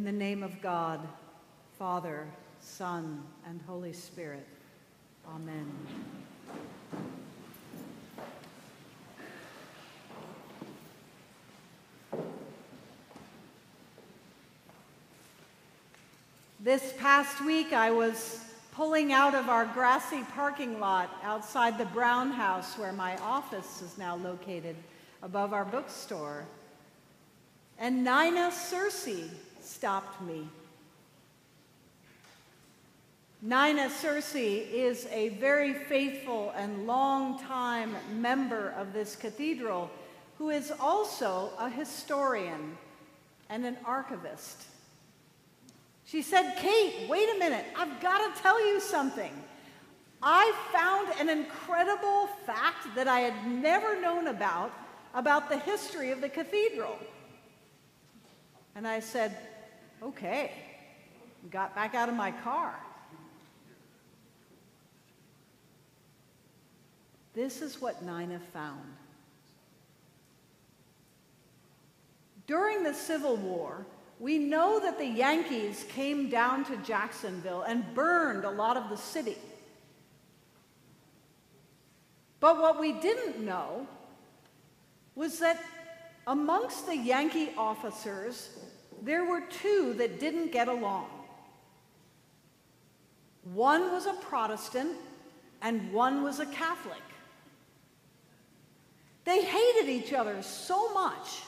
In the name of God, Father, Son, and Holy Spirit. Amen. This past week, I was pulling out of our grassy parking lot outside the Brown House, where my office is now located, above our bookstore. And Nina Searcy stopped me. Nina Searcy is a very faithful and long-time member of this cathedral who is also a historian and an archivist. She said, Kate, wait a minute, I've got to tell you something. I found an incredible fact that I had never known about, about the history of the cathedral. And I said, okay. Got back out of my car. This is what Nina found. During the Civil War, we know that the Yankees came down to Jacksonville and burned a lot of the city. But what we didn't know was that amongst the Yankee officers, there were two that didn't get along. One was a Protestant and one was a Catholic. They hated each other so much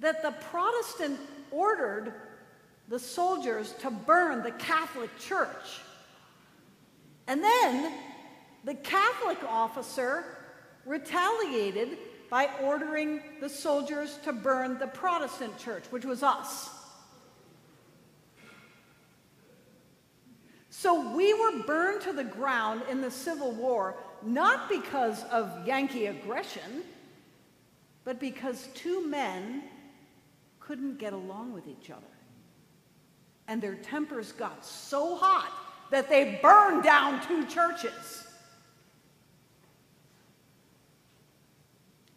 that the Protestant ordered the soldiers to burn the Catholic Church. And then the Catholic officer retaliated by ordering the soldiers to burn the Protestant church, which was us. So we were burned to the ground in the Civil War, not because of Yankee aggression, but because two men couldn't get along with each other. And their tempers got so hot that they burned down two churches.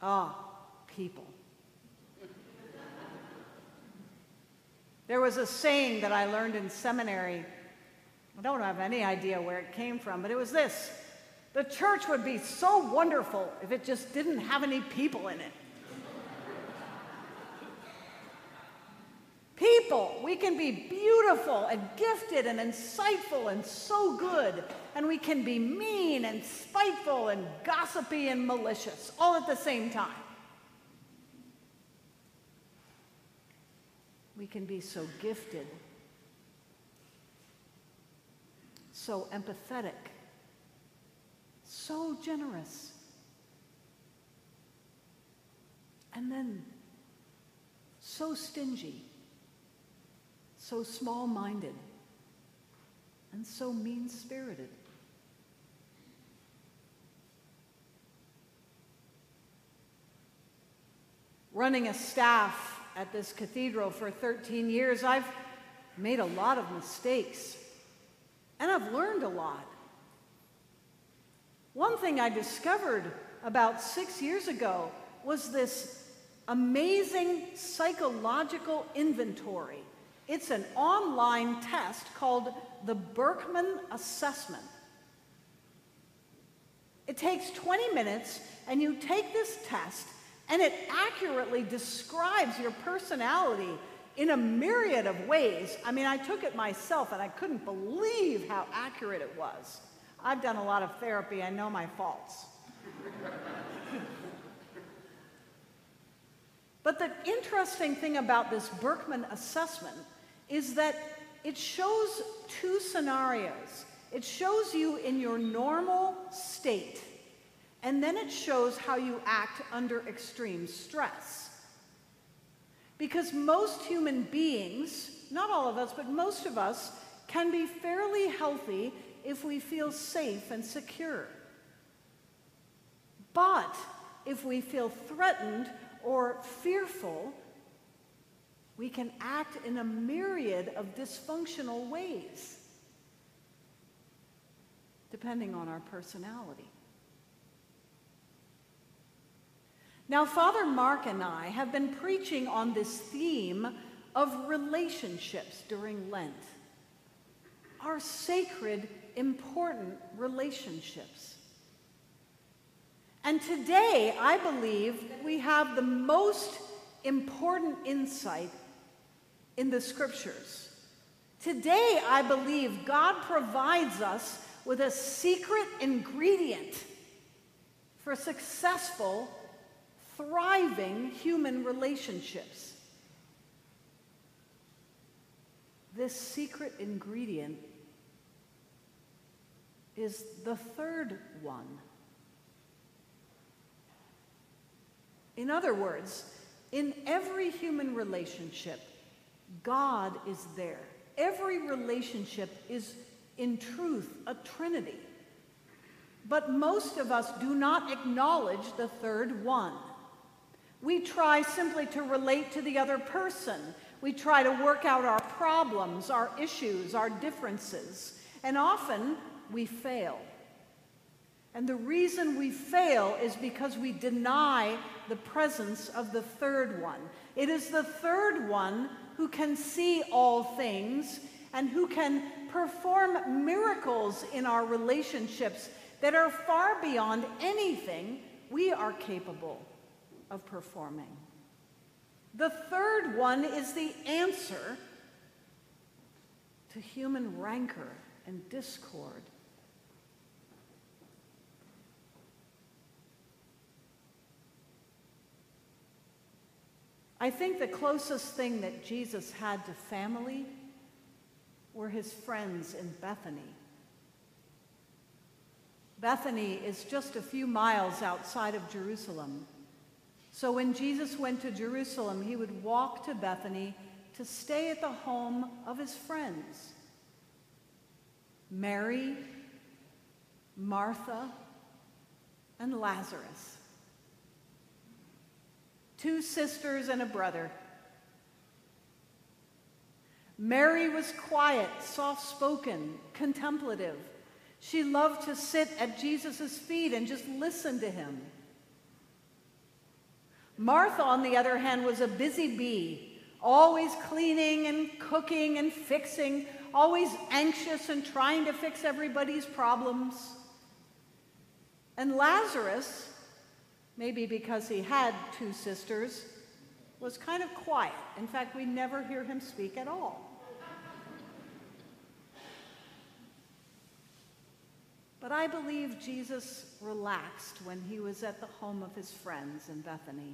Ah, people. There was a saying that I learned in seminary. I don't have any idea where it came from, but it was this The church would be so wonderful if it just didn't have any people in it. people, we can be beautiful and gifted and insightful and so good, and we can be mean and spiteful and gossipy and malicious all at the same time. We can be so gifted, so empathetic, so generous, and then so stingy so small minded, and so mean spirited. Running a staff at this cathedral for 13 years, I've made a lot of mistakes, and I've learned a lot. One thing I discovered about six years ago was this amazing psychological inventory it's an online test called the Birkman Assessment. It takes 20 minutes, and you take this test, and it accurately describes your personality in a myriad of ways. I mean, I took it myself, and I couldn't believe how accurate it was. I've done a lot of therapy, I know my faults. but the interesting thing about this Birkman assessment is that it shows two scenarios. It shows you in your normal state, and then it shows how you act under extreme stress. Because most human beings, not all of us, but most of us, can be fairly healthy if we feel safe and secure. But if we feel threatened or fearful, we can act in a myriad of dysfunctional ways, depending on our personality. Now, Father Mark and I have been preaching on this theme of relationships during Lent. Our sacred, important relationships. And today, I believe we have the most important insight in the scriptures. Today, I believe God provides us with a secret ingredient for successful, thriving human relationships. This secret ingredient is the third one. In other words, in every human relationship, God is there. Every relationship is, in truth, a trinity. But most of us do not acknowledge the third one. We try simply to relate to the other person. We try to work out our problems, our issues, our differences, and often we fail. And the reason we fail is because we deny the presence of the third one. It is the third one who can see all things and who can perform miracles in our relationships that are far beyond anything we are capable of performing. The third one is the answer to human rancor and discord. I think the closest thing that Jesus had to family were his friends in Bethany. Bethany is just a few miles outside of Jerusalem. So when Jesus went to Jerusalem, he would walk to Bethany to stay at the home of his friends Mary, Martha, and Lazarus two sisters and a brother. Mary was quiet, soft spoken, contemplative. She loved to sit at Jesus' feet and just listen to him. Martha, on the other hand, was a busy bee, always cleaning and cooking and fixing, always anxious and trying to fix everybody's problems. And Lazarus, maybe because he had two sisters, was kind of quiet. In fact, we never hear him speak at all. But I believe Jesus relaxed when he was at the home of his friends in Bethany.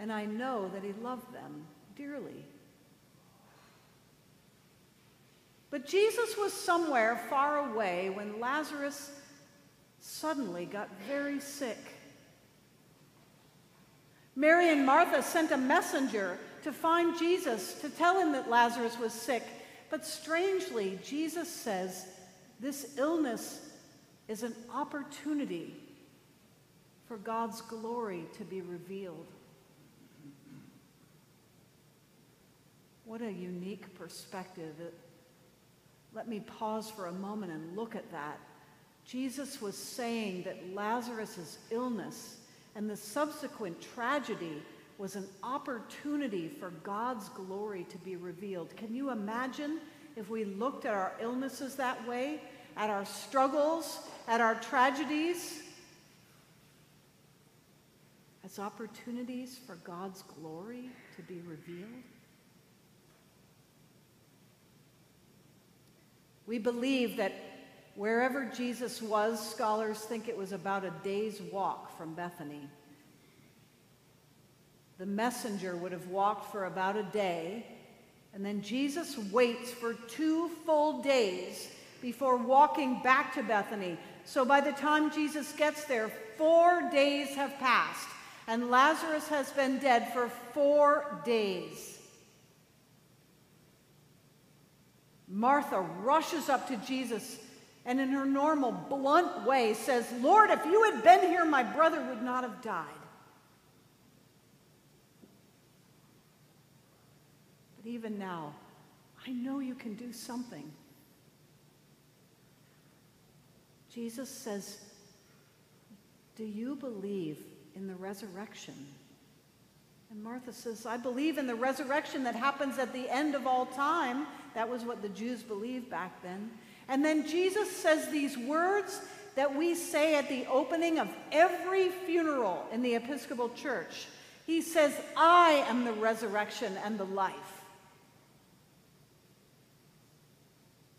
And I know that he loved them dearly. But Jesus was somewhere far away when Lazarus suddenly got very sick. Mary and Martha sent a messenger to find Jesus to tell him that Lazarus was sick. But strangely, Jesus says this illness is an opportunity for God's glory to be revealed. What a unique perspective. Let me pause for a moment and look at that. Jesus was saying that Lazarus' illness and the subsequent tragedy was an opportunity for God's glory to be revealed. Can you imagine if we looked at our illnesses that way, at our struggles, at our tragedies, as opportunities for God's glory to be revealed? We believe that Wherever Jesus was, scholars think it was about a day's walk from Bethany. The messenger would have walked for about a day, and then Jesus waits for two full days before walking back to Bethany. So by the time Jesus gets there, four days have passed, and Lazarus has been dead for four days. Martha rushes up to Jesus and in her normal blunt way says, Lord, if you had been here, my brother would not have died. But even now, I know you can do something. Jesus says, Do you believe in the resurrection? And Martha says, I believe in the resurrection that happens at the end of all time. That was what the Jews believed back then. And then Jesus says these words that we say at the opening of every funeral in the Episcopal Church. He says, I am the resurrection and the life.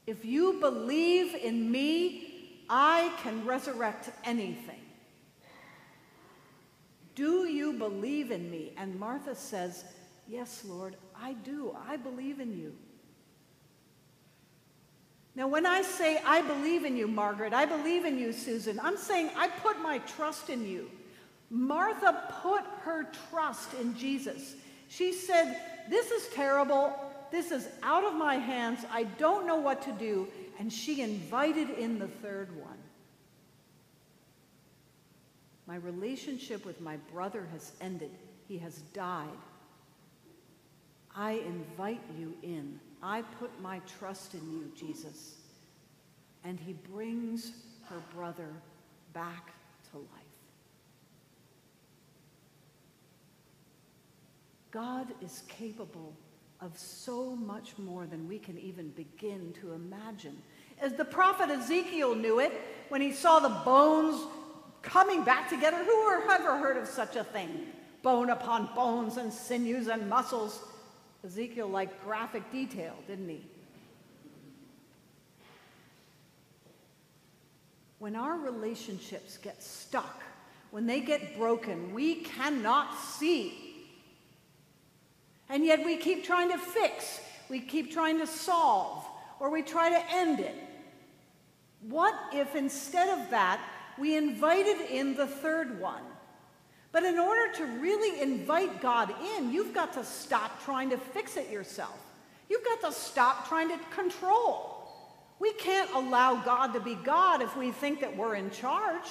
If you believe in me, I can resurrect anything. Do you believe in me? And Martha says, Yes, Lord, I do. I believe in you. Now, when I say I believe in you, Margaret, I believe in you, Susan, I'm saying I put my trust in you. Martha put her trust in Jesus. She said, This is terrible. This is out of my hands. I don't know what to do. And she invited in the third one. My relationship with my brother has ended. He has died. I invite you in. I put my trust in you, Jesus. And he brings her brother back to life. God is capable of so much more than we can even begin to imagine. As the prophet Ezekiel knew it when he saw the bones coming back together. Who ever heard of such a thing? Bone upon bones and sinews and muscles. Ezekiel liked graphic detail, didn't he? When our relationships get stuck, when they get broken, we cannot see. And yet we keep trying to fix, we keep trying to solve, or we try to end it. What if instead of that, we invited in the third one? But in order to really invite God in, you've got to stop trying to fix it yourself. You've got to stop trying to control. We can't allow God to be God if we think that we're in charge.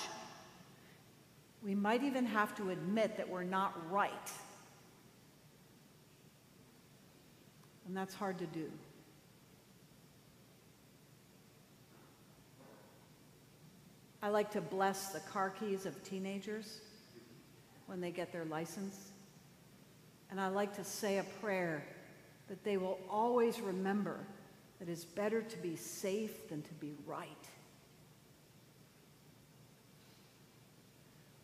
We might even have to admit that we're not right. And that's hard to do. I like to bless the car keys of teenagers when they get their license. And I like to say a prayer that they will always remember that it's better to be safe than to be right.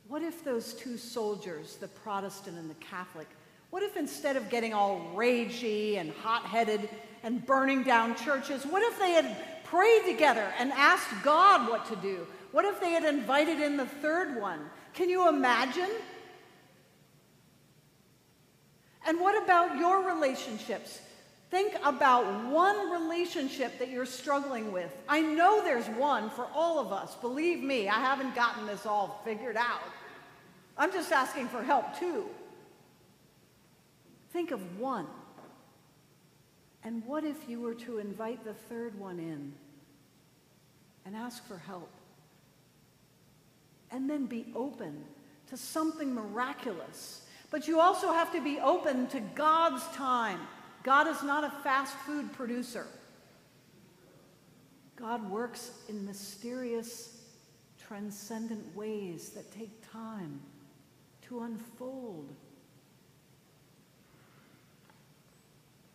What if those two soldiers, the Protestant and the Catholic, what if instead of getting all ragey and hot headed and burning down churches, what if they had prayed together and asked God what to do? What if they had invited in the third one? Can you imagine? And what about your relationships? Think about one relationship that you're struggling with. I know there's one for all of us. Believe me, I haven't gotten this all figured out. I'm just asking for help too. Think of one. And what if you were to invite the third one in and ask for help? And then be open to something miraculous. But you also have to be open to God's time God is not a fast food producer. God works in mysterious, transcendent ways that take time to unfold.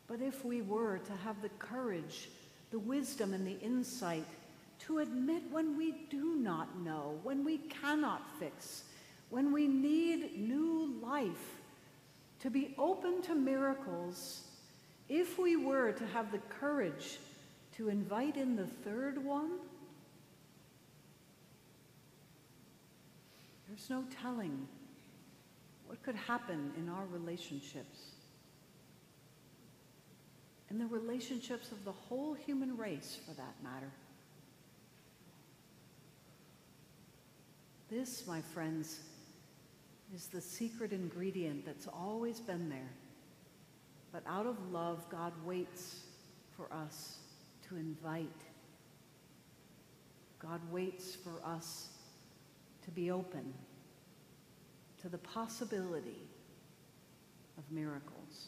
But if we were to have the courage, the wisdom, and the insight to admit when we do not know, when we cannot fix, when we need new life, to be open to miracles if we were to have the courage to invite in the third one, there's no telling what could happen in our relationships. In the relationships of the whole human race, for that matter. This, my friends, is the secret ingredient that's always been there but out of love, God waits for us to invite. God waits for us to be open to the possibility of miracles.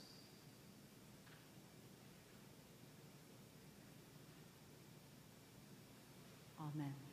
Amen.